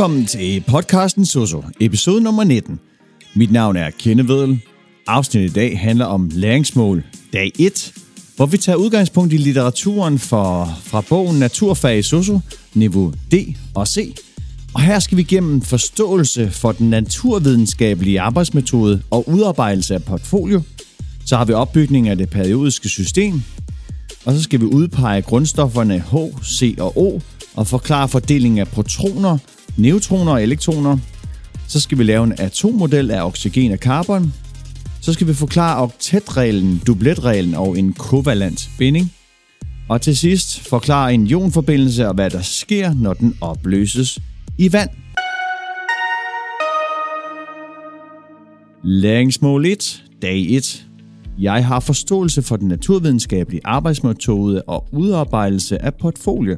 Velkommen til podcasten Soso, episode nummer 19. Mit navn er Kenne Vedel. Afsnittet i dag handler om læringsmål dag 1, hvor vi tager udgangspunkt i litteraturen for, fra bogen Naturfag i Soso, niveau D og C. Og her skal vi gennem forståelse for den naturvidenskabelige arbejdsmetode og udarbejdelse af portfolio. Så har vi opbygning af det periodiske system, og så skal vi udpege grundstofferne H, C og O og forklare fordelingen af protoner, neutroner og elektroner. Så skal vi lave en atommodel af oxygen og carbon. Så skal vi forklare oktetreglen, dubletreglen og en kovalent binding. Og til sidst forklare en ionforbindelse og hvad der sker, når den opløses i vand. Læringsmål 1, dag 1. Jeg har forståelse for den naturvidenskabelige arbejdsmetode og udarbejdelse af portfolio.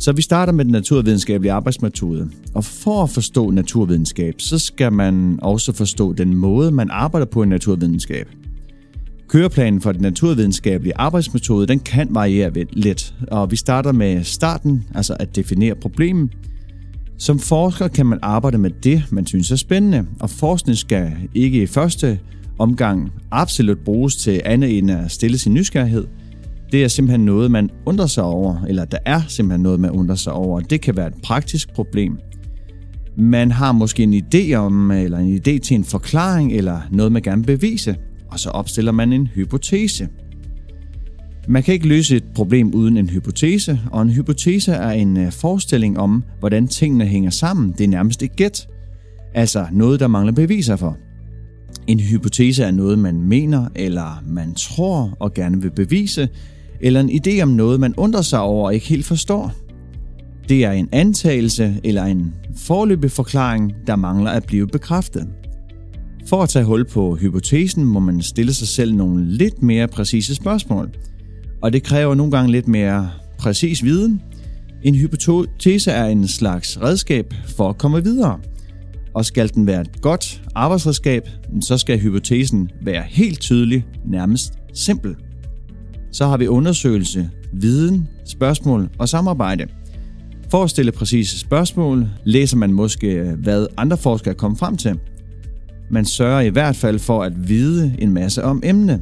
Så vi starter med den naturvidenskabelige arbejdsmetode. Og for at forstå naturvidenskab, så skal man også forstå den måde, man arbejder på i naturvidenskab. Køreplanen for den naturvidenskabelige arbejdsmetode, den kan variere lidt, og vi starter med starten, altså at definere problemet. Som forsker kan man arbejde med det, man synes er spændende, og forskning skal ikke i første omgang absolut bruges til andet end at stille sin nysgerrighed. Det er simpelthen noget, man undrer sig over, eller der er simpelthen noget, man undrer sig over. Det kan være et praktisk problem. Man har måske en idé om, eller en idé til en forklaring, eller noget, man gerne vil bevise, og så opstiller man en hypotese. Man kan ikke løse et problem uden en hypotese, og en hypotese er en øh, forestilling om, hvordan tingene hænger sammen. Det er nærmest et gæt. Altså noget, der mangler beviser for. En hypotese er noget, man mener eller man tror og gerne vil bevise, eller en idé om noget, man undrer sig over og ikke helt forstår. Det er en antagelse eller en forløbig forklaring, der mangler at blive bekræftet. For at tage hul på hypotesen, må man stille sig selv nogle lidt mere præcise spørgsmål. Og det kræver nogle gange lidt mere præcis viden. En hypotese er en slags redskab for at komme videre – og skal den være et godt arbejdsredskab, så skal hypotesen være helt tydelig, nærmest simpel. Så har vi undersøgelse, viden, spørgsmål og samarbejde. For at stille præcise spørgsmål, læser man måske, hvad andre forskere er kommet frem til. Man sørger i hvert fald for at vide en masse om emnet.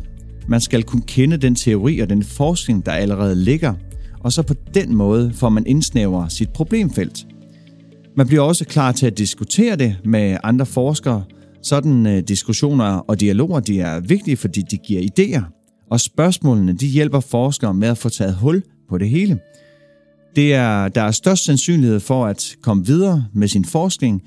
Man skal kunne kende den teori og den forskning, der allerede ligger, og så på den måde får man indsnævret sit problemfelt – man bliver også klar til at diskutere det med andre forskere. Sådan øh, diskussioner og dialoger de er vigtige, fordi de giver idéer, og spørgsmålene de hjælper forskere med at få taget hul på det hele. Det er, der er størst sandsynlighed for at komme videre med sin forskning,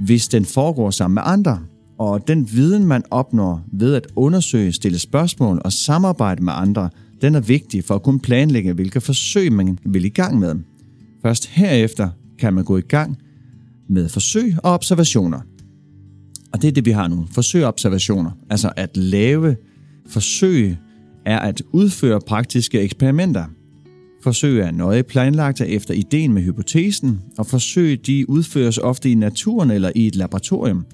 hvis den foregår sammen med andre. Og den viden, man opnår ved at undersøge, stille spørgsmål og samarbejde med andre, den er vigtig for at kunne planlægge, hvilke forsøg man vil i gang med. Først herefter kan man gå i gang med forsøg og observationer. Og det er det, vi har nu. Forsøg og observationer. Altså at lave forsøg er at udføre praktiske eksperimenter. Forsøg er nøje planlagt efter ideen med hypotesen, og forsøg de udføres ofte i naturen eller i et laboratorium.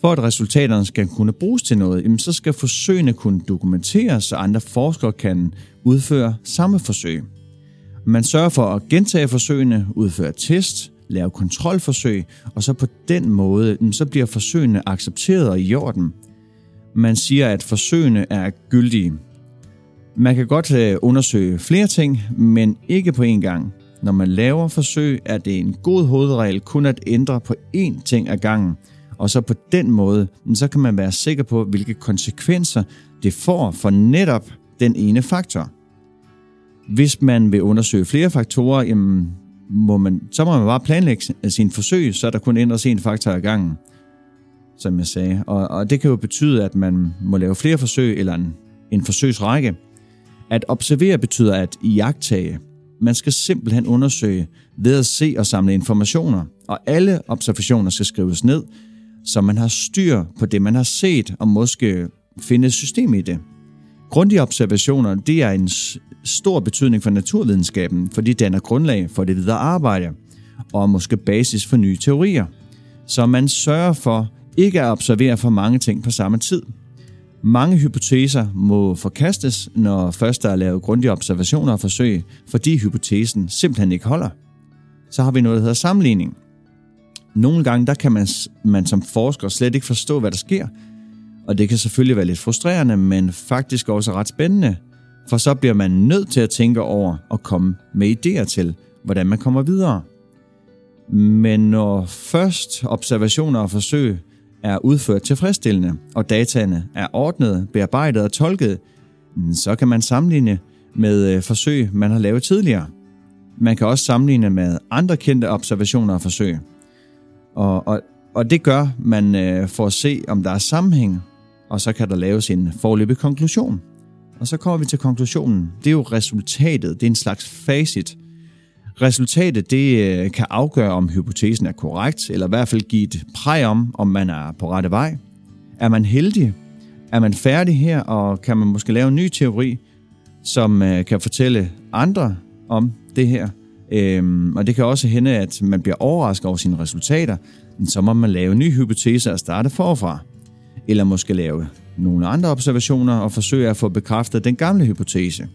For at resultaterne skal kunne bruges til noget, så skal forsøgene kunne dokumenteres, så andre forskere kan udføre samme forsøg. Man sørger for at gentage forsøgene, udføre test, lave kontrolforsøg, og så på den måde, så bliver forsøgene accepteret og i orden. Man siger, at forsøgene er gyldige. Man kan godt øh, undersøge flere ting, men ikke på én gang. Når man laver forsøg, er det en god hovedregel kun at ændre på én ting ad gangen, og så på den måde, mm, så kan man være sikker på, hvilke konsekvenser det får for netop den ene faktor. Hvis man vil undersøge flere faktorer, jamen, må man, så må man bare planlægge sin forsøg, så der kun ændres en faktor ad gangen, som jeg sagde. Og, og det kan jo betyde, at man må lave flere forsøg eller en, en forsøgsrække. At observere betyder at iagtage. Man skal simpelthen undersøge ved at se og samle informationer, og alle observationer skal skrives ned, så man har styr på det, man har set, og måske finde et system i det. Grundige observationer, det er en stor betydning for naturvidenskaben, for de danner grundlag for det videre arbejde, og måske basis for nye teorier. Så man sørger for ikke at observere for mange ting på samme tid. Mange hypoteser må forkastes, når først der er lavet grundige observationer og forsøg, fordi hypotesen simpelthen ikke holder. Så har vi noget, der hedder sammenligning. Nogle gange, der kan man, man som forsker slet ikke forstå, hvad der sker. Og det kan selvfølgelig være lidt frustrerende, men faktisk også ret spændende. For så bliver man nødt til at tænke over og komme med idéer til, hvordan man kommer videre. Men når først observationer og forsøg er udført tilfredsstillende, og dataene er ordnet, bearbejdet og tolket, mm, så kan man sammenligne med øh, forsøg, man har lavet tidligere. Man kan også sammenligne med andre kendte observationer og forsøg. Og, og, og det gør man øh, for at se, om der er sammenhæng, og så kan der laves en forløbig konklusion. Og så kommer vi til konklusionen. Det er jo resultatet, det er en slags facit. Resultatet det øh, kan afgøre, om hypotesen er korrekt, eller i hvert fald give et præg om, om man er på rette vej. Er man heldig? Er man færdig her, og kan man måske lave en ny teori, som øh, kan fortælle andre om det her? Øhm, og det kan også hende, at man bliver overrasket over sine resultater, så må man lave nye hypoteser og starte forfra. Eller måske lave nogle andre observationer og forsøge at få bekræftet den gamle hypotese.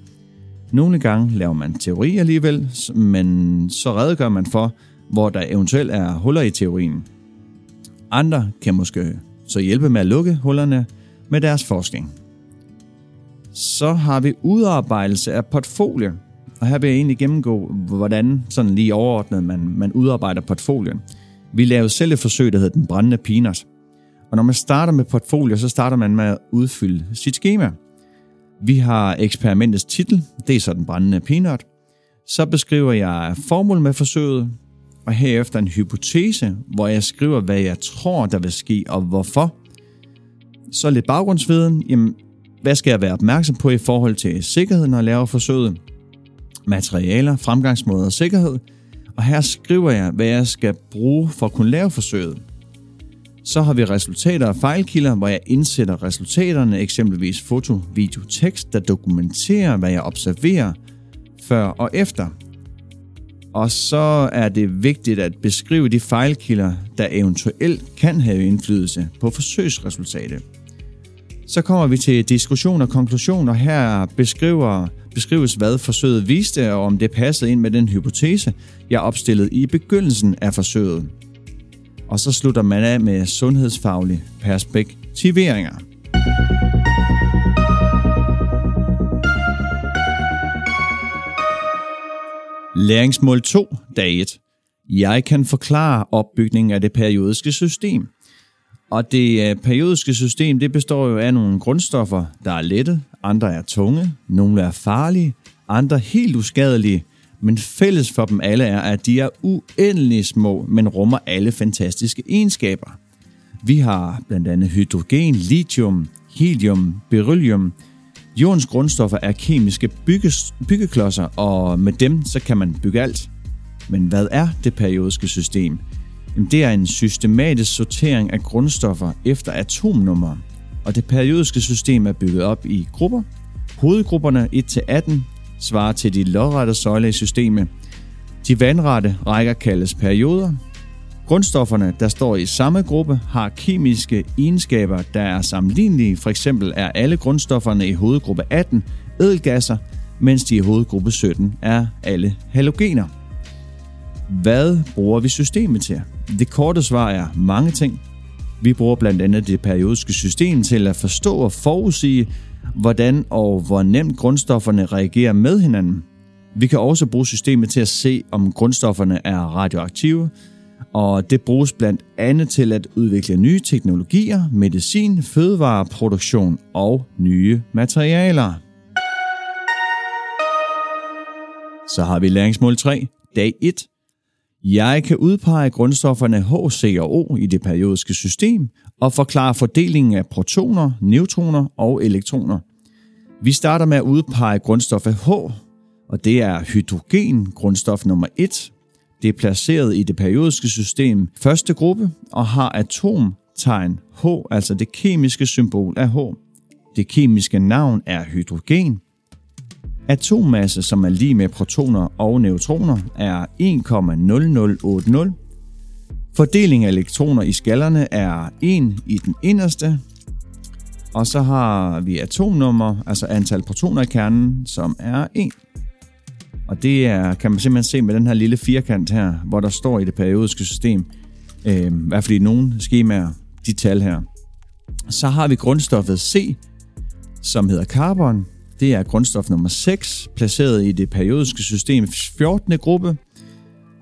Nogle gange laver man teori alligevel, men så redegør man for, hvor der eventuelt er huller i teorien. Andre kan måske så hjælpe med at lukke hullerne med deres forskning. Så har vi udarbejdelse af portfolio, og her vil jeg egentlig gennemgå, hvordan sådan lige overordnet man, man udarbejder portfolien. Vi lavede selv et forsøg, der hedder Den Brændende Peanut. Og når man starter med portfolio, så starter man med at udfylde sit schema. Vi har eksperimentets titel, det er så Den Brændende Peanut. Så beskriver jeg formålet med forsøget, og herefter en hypotese, hvor jeg skriver, hvad jeg tror, der vil ske, og hvorfor. Så lidt baggrundsviden. Jamen, hvad skal jeg være opmærksom på i forhold til sikkerhed, når jeg laver forsøget? Materialer, fremgangsmåder og sikkerhed. Og her skriver jeg, hvad jeg skal bruge for at kunne lave forsøget. Så har vi resultater og fejlkilder, hvor jeg indsætter resultaterne, eksempelvis foto, video, tekst, der dokumenterer, hvad jeg observerer før og efter. Og så er det vigtigt at beskrive de fejlkilder, der eventuelt kan have indflydelse på forsøgsresultatet. Så kommer vi til diskussion og konklusion, og her beskriver, beskrives, hvad forsøget viste, og om det passede ind med den hypotese, jeg opstillede i begyndelsen af forsøget. Og så slutter man af med sundhedsfaglige perspektiveringer. Læringsmål 2, dag 1. Jeg kan forklare opbygningen af det periodiske system. Og det øh, periodiske system det består jo af nogle grundstoffer, der er lette, andre er tunge, nogle er farlige, andre helt uskadelige, men fælles for dem alle er, at de er uendelig små, men rummer alle fantastiske egenskaber. Vi har blandt andet hydrogen, lithium, helium, beryllium. Jordens grundstoffer er kemiske bygges, byggeklodser, og med dem så kan man bygge alt. Men hvad er det periodiske system? Det er en systematisk sortering af grundstoffer efter atomnummer, og det periodiske system er bygget op i grupper. Hovedgrupperne 1-18 svarer til de lodrette søjler i systemet. De vandrette rækker kaldes perioder. Grundstofferne, der står i samme gruppe, har kemiske egenskaber, der er sammenlignelige. For eksempel er alle grundstofferne i hovedgruppe 18 edelgasser, mens de i hovedgruppe 17 er alle halogener. Hvad bruger vi systemet til? Det korte svar er mange ting. Vi bruger blandt andet det periodiske system til at forstå og forudsige, hvordan og hvor nemt grundstofferne reagerer med hinanden. Vi kan også bruge systemet til at se, om grundstofferne er radioaktive, og det bruges blandt andet til at udvikle nye teknologier, medicin, fødevareproduktion og nye materialer. Så har vi læringsmål 3, dag 1. Jeg kan udpege grundstofferne H, C og O i det periodiske system og forklare fordelingen af protoner, neutroner og elektroner. Vi starter med at udpege grundstoffet H, og det er hydrogen, grundstof nummer 1. Det er placeret i det periodiske system første gruppe og har atomtegn H, altså det kemiske symbol af H. Det kemiske navn er hydrogen. Atommasse, som er lige med protoner og neutroner, er 1,0080. Fordeling af elektroner i skallerne er 1 i den inderste, og så har vi atomnummer, altså antal protoner i kernen, som er 1. Og det er, kan man simpelthen se med den her lille firkant her, hvor der står i det periodiske system Øh, I hvert fald i nogle skemaer, de tal her. Så har vi grundstoffet C, som hedder carbon. Det er grundstof nummer 6, placeret i det periodiske system 14. gruppe.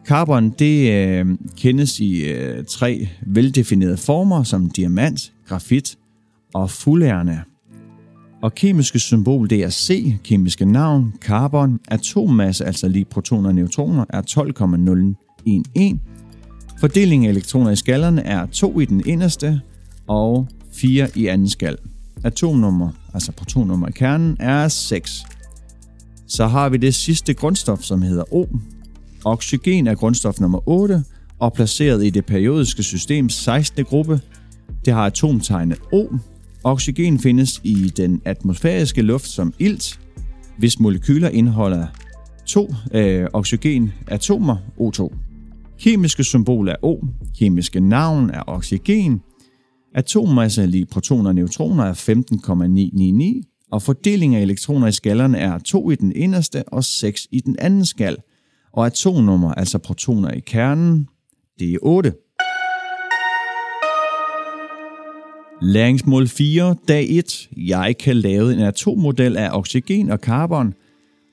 Carbon det øh, kendes i øh, tre veldefinerede former som diamant, grafit og fuldærende. Og kemiske symbol det er C, kemiske navn, carbon, atommasse, altså lige protoner og neutroner, er 12,011. Fordelingen af elektroner i skallerne er 2 i den inderste og 4 i anden skal. Atomnummer, altså protonnummer i kernen, er 6. Så har vi det sidste grundstof, som hedder O. Oxygen er grundstof nummer 8 og placeret i det periodiske systems 16. gruppe. Det har atomtegnet O. Oxygen findes i den atmosfæriske luft som ilt, hvis molekyler indeholder to øh, oxygenatomer, O2. Kemiske symbol er O, kemiske navn er oxygen, atommasse lige protoner og neutroner er 15,999, og fordelingen af elektroner i skallerne er 2 i den inderste og 6 i den anden skal, og atomnummer, altså protoner i kernen, det er 8. Læringsmål 4, dag 1. Jeg kan lave en atommodel af oxygen og carbon.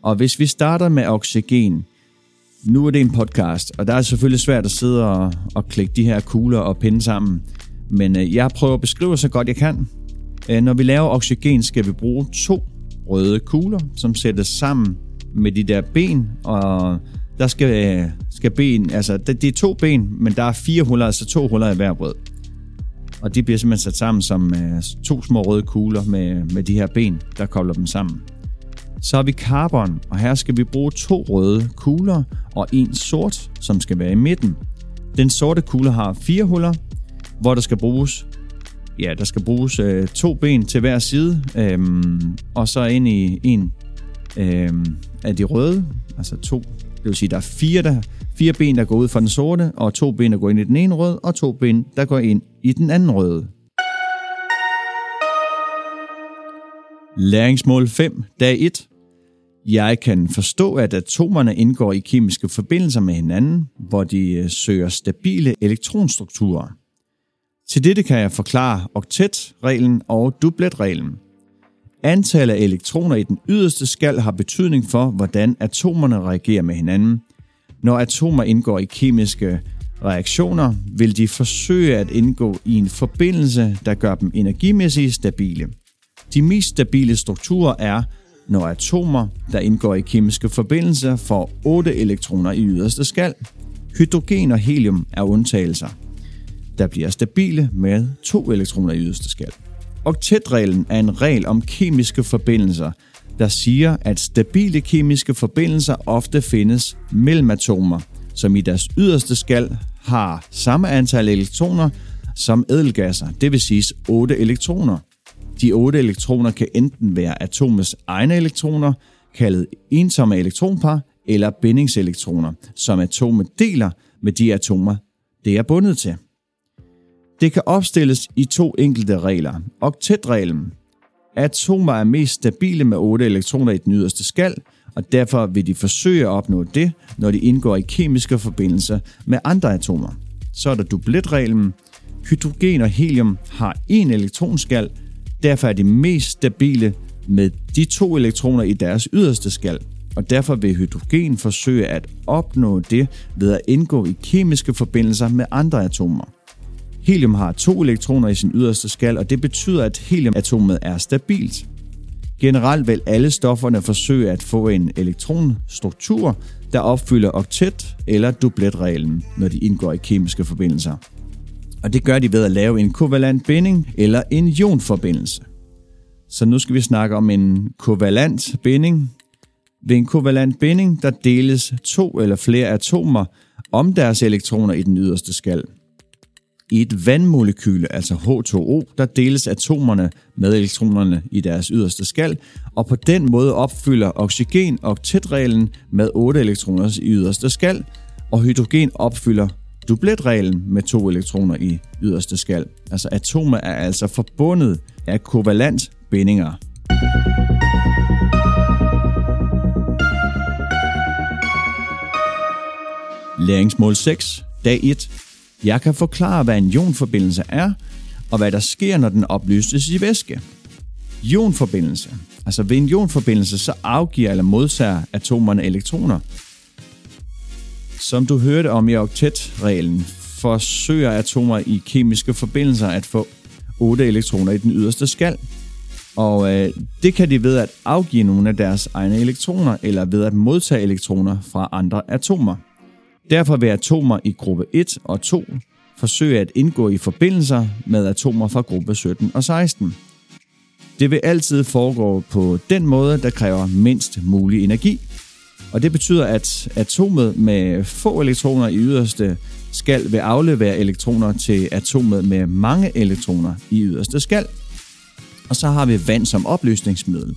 Og hvis vi starter med oxygen, nu er det en podcast, og der er selvfølgelig svært at sidde og, og klikke de her kugler og pinde sammen. Men øh, jeg prøver at beskrive så godt jeg kan. Øh, når vi laver oxygen, skal vi bruge to røde kugler, som sættes sammen med de der ben, og der skal, øh, skal ben, altså det, det er to ben, men der er fire huller, altså to huller i hver brød. Og de bliver simpelthen sat sammen som øh, to små røde kugler med, med de her ben, der kobler dem sammen. Så har vi carbon, og her skal vi bruge to røde kugler og en sort, som skal være i midten. Den sorte kugle har fire huller, hvor der skal bruges ja, der skal bruges øh, to ben til hver side, øh, og så ind i en øh, af de røde, altså to, det vil sige, der er fire, der, fire ben, der går ud fra den sorte, og to ben, der går ind i den ene røde, og to ben, der går ind i den anden røde. Læringsmål 5, dag 1. Jeg kan forstå, at atomerne indgår i kemiske forbindelser med hinanden, hvor de øh, søger stabile elektronstrukturer. Til dette kan jeg forklare oktetreglen og dubletreglen. Antallet af elektroner i den yderste skal har betydning for, hvordan atomerne reagerer med hinanden. Når atomer indgår i kemiske reaktioner, vil de forsøge at indgå i en forbindelse, der gør dem energimæssigt stabile. De mest stabile strukturer er, når atomer, der indgår i kemiske forbindelser, får 8 elektroner i yderste skal. Hydrogen og helium er undtagelser der bliver stabile med to elektroner i yderste skal. Oktetreglen er en regel om kemiske forbindelser, der siger, at stabile kemiske forbindelser ofte findes mellem atomer, som i deres yderste skal har samme antal elektroner som edelgasser, det vil sige 8 elektroner. De 8 elektroner kan enten være atomets egne elektroner, kaldet ensomme elektronpar, eller bindingselektroner, som atomet deler med de atomer, det er bundet til. Det kan opstilles i to enkelte regler. Oktetreglen. Atomer er mest stabile med 8 elektroner i den yderste skal, og derfor vil de forsøge at opnå det, når de indgår i kemiske forbindelser med andre atomer. Så er der dubletreglen. Hydrogen og helium har én elektronskal, derfor er de mest stabile med de to elektroner i deres yderste skal, og derfor vil hydrogen forsøge at opnå det ved at indgå i kemiske forbindelser med andre atomer. Helium har to elektroner i sin yderste skal, og det betyder, at heliumatomet er stabilt. Generelt vil alle stofferne forsøge at få en elektronstruktur, der opfylder oktet- eller dubletreglen, når de indgår i kemiske forbindelser. Og det gør de ved at lave en kovalent binding eller en ionforbindelse. Så nu skal vi snakke om en kovalent binding. Ved en kovalent binding, der deles to eller flere atomer om deres elektroner i den yderste skal. I et vandmolekyle, altså H2O, der deles atomerne med elektronerne i deres yderste skal, og på den måde opfylder oxygen oktetreglen med 8 elektroner i yderste skal, og hydrogen opfylder dubletreglen med to elektroner i yderste skal. Altså atomer er altså forbundet af kovalent bindinger. Læringsmål 6, dag 1. Jeg kan forklare, hvad en ionforbindelse er, og hvad der sker, når den opløses i væske. Ionforbindelse. Altså ved en ionforbindelse, så afgiver eller modtager atomerne elektroner. Som du hørte om i oktetreglen, forsøger atomer i kemiske forbindelser at få 8 elektroner i den yderste skal. Og øh, det kan de ved at afgive nogle af deres egne elektroner, eller ved at modtage elektroner fra andre atomer. Derfor vil atomer i gruppe 1 og 2 forsøge at indgå i forbindelser med atomer fra gruppe 17 og 16. Det vil altid foregå på den måde, der kræver mindst mulig energi. Og det betyder, at atomet med få elektroner i yderste skal vil aflevere elektroner til atomet med mange elektroner i yderste skal. Og så har vi vand som opløsningsmiddel.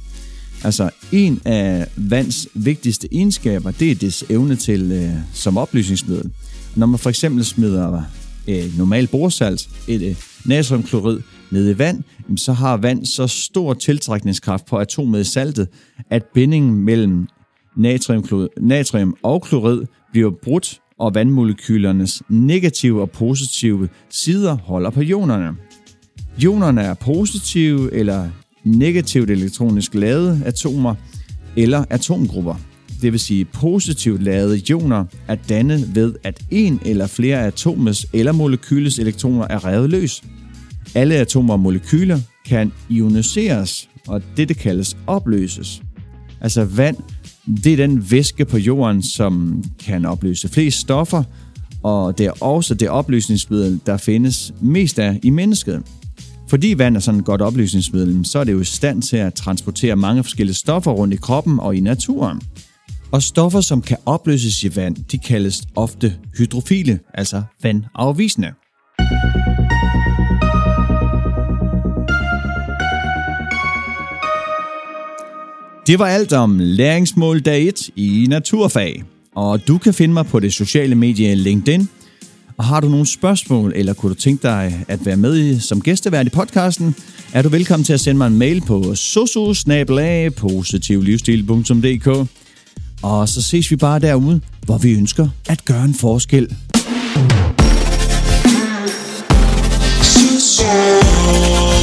Altså en af vands vigtigste egenskaber, det er dets evne til øh, som opløsningsmiddel. Når man for eksempel smider øh, normal borsalt, et øh, natriumklorid, ned i vand, så har vand så stor tiltrækningskraft på atomet i saltet, at bindingen mellem natrium, natrium og klorid bliver brudt, og vandmolekylernes negative og positive sider holder på ionerne. Ionerne er positive eller negativt elektronisk ladede atomer eller atomgrupper. Det vil sige positivt ladede ioner er dannet ved, at en eller flere atomes eller molekyles elektroner er revet løs. Alle atomer og molekyler kan ioniseres, og det kaldes opløses. Altså vand, det er den væske på jorden, som kan opløse flest stoffer, og det er også det opløsningsmiddel, der findes mest af i mennesket. Fordi vand er sådan et godt opløsningsmiddel, så er det jo i stand til at transportere mange forskellige stoffer rundt i kroppen og i naturen. Og stoffer, som kan opløses i vand, de kaldes ofte hydrofile, altså vandafvisende. Det var alt om læringsmål dag 1 i naturfag. Og du kan finde mig på det sociale medie LinkedIn. Og har du nogle spørgsmål, eller kunne du tænke dig at være med i, som gæstevært i podcasten, er du velkommen til at sende mig en mail på sosu-positivlivsstil.dk Og så ses vi bare derude, hvor vi ønsker at gøre en forskel. Sosu.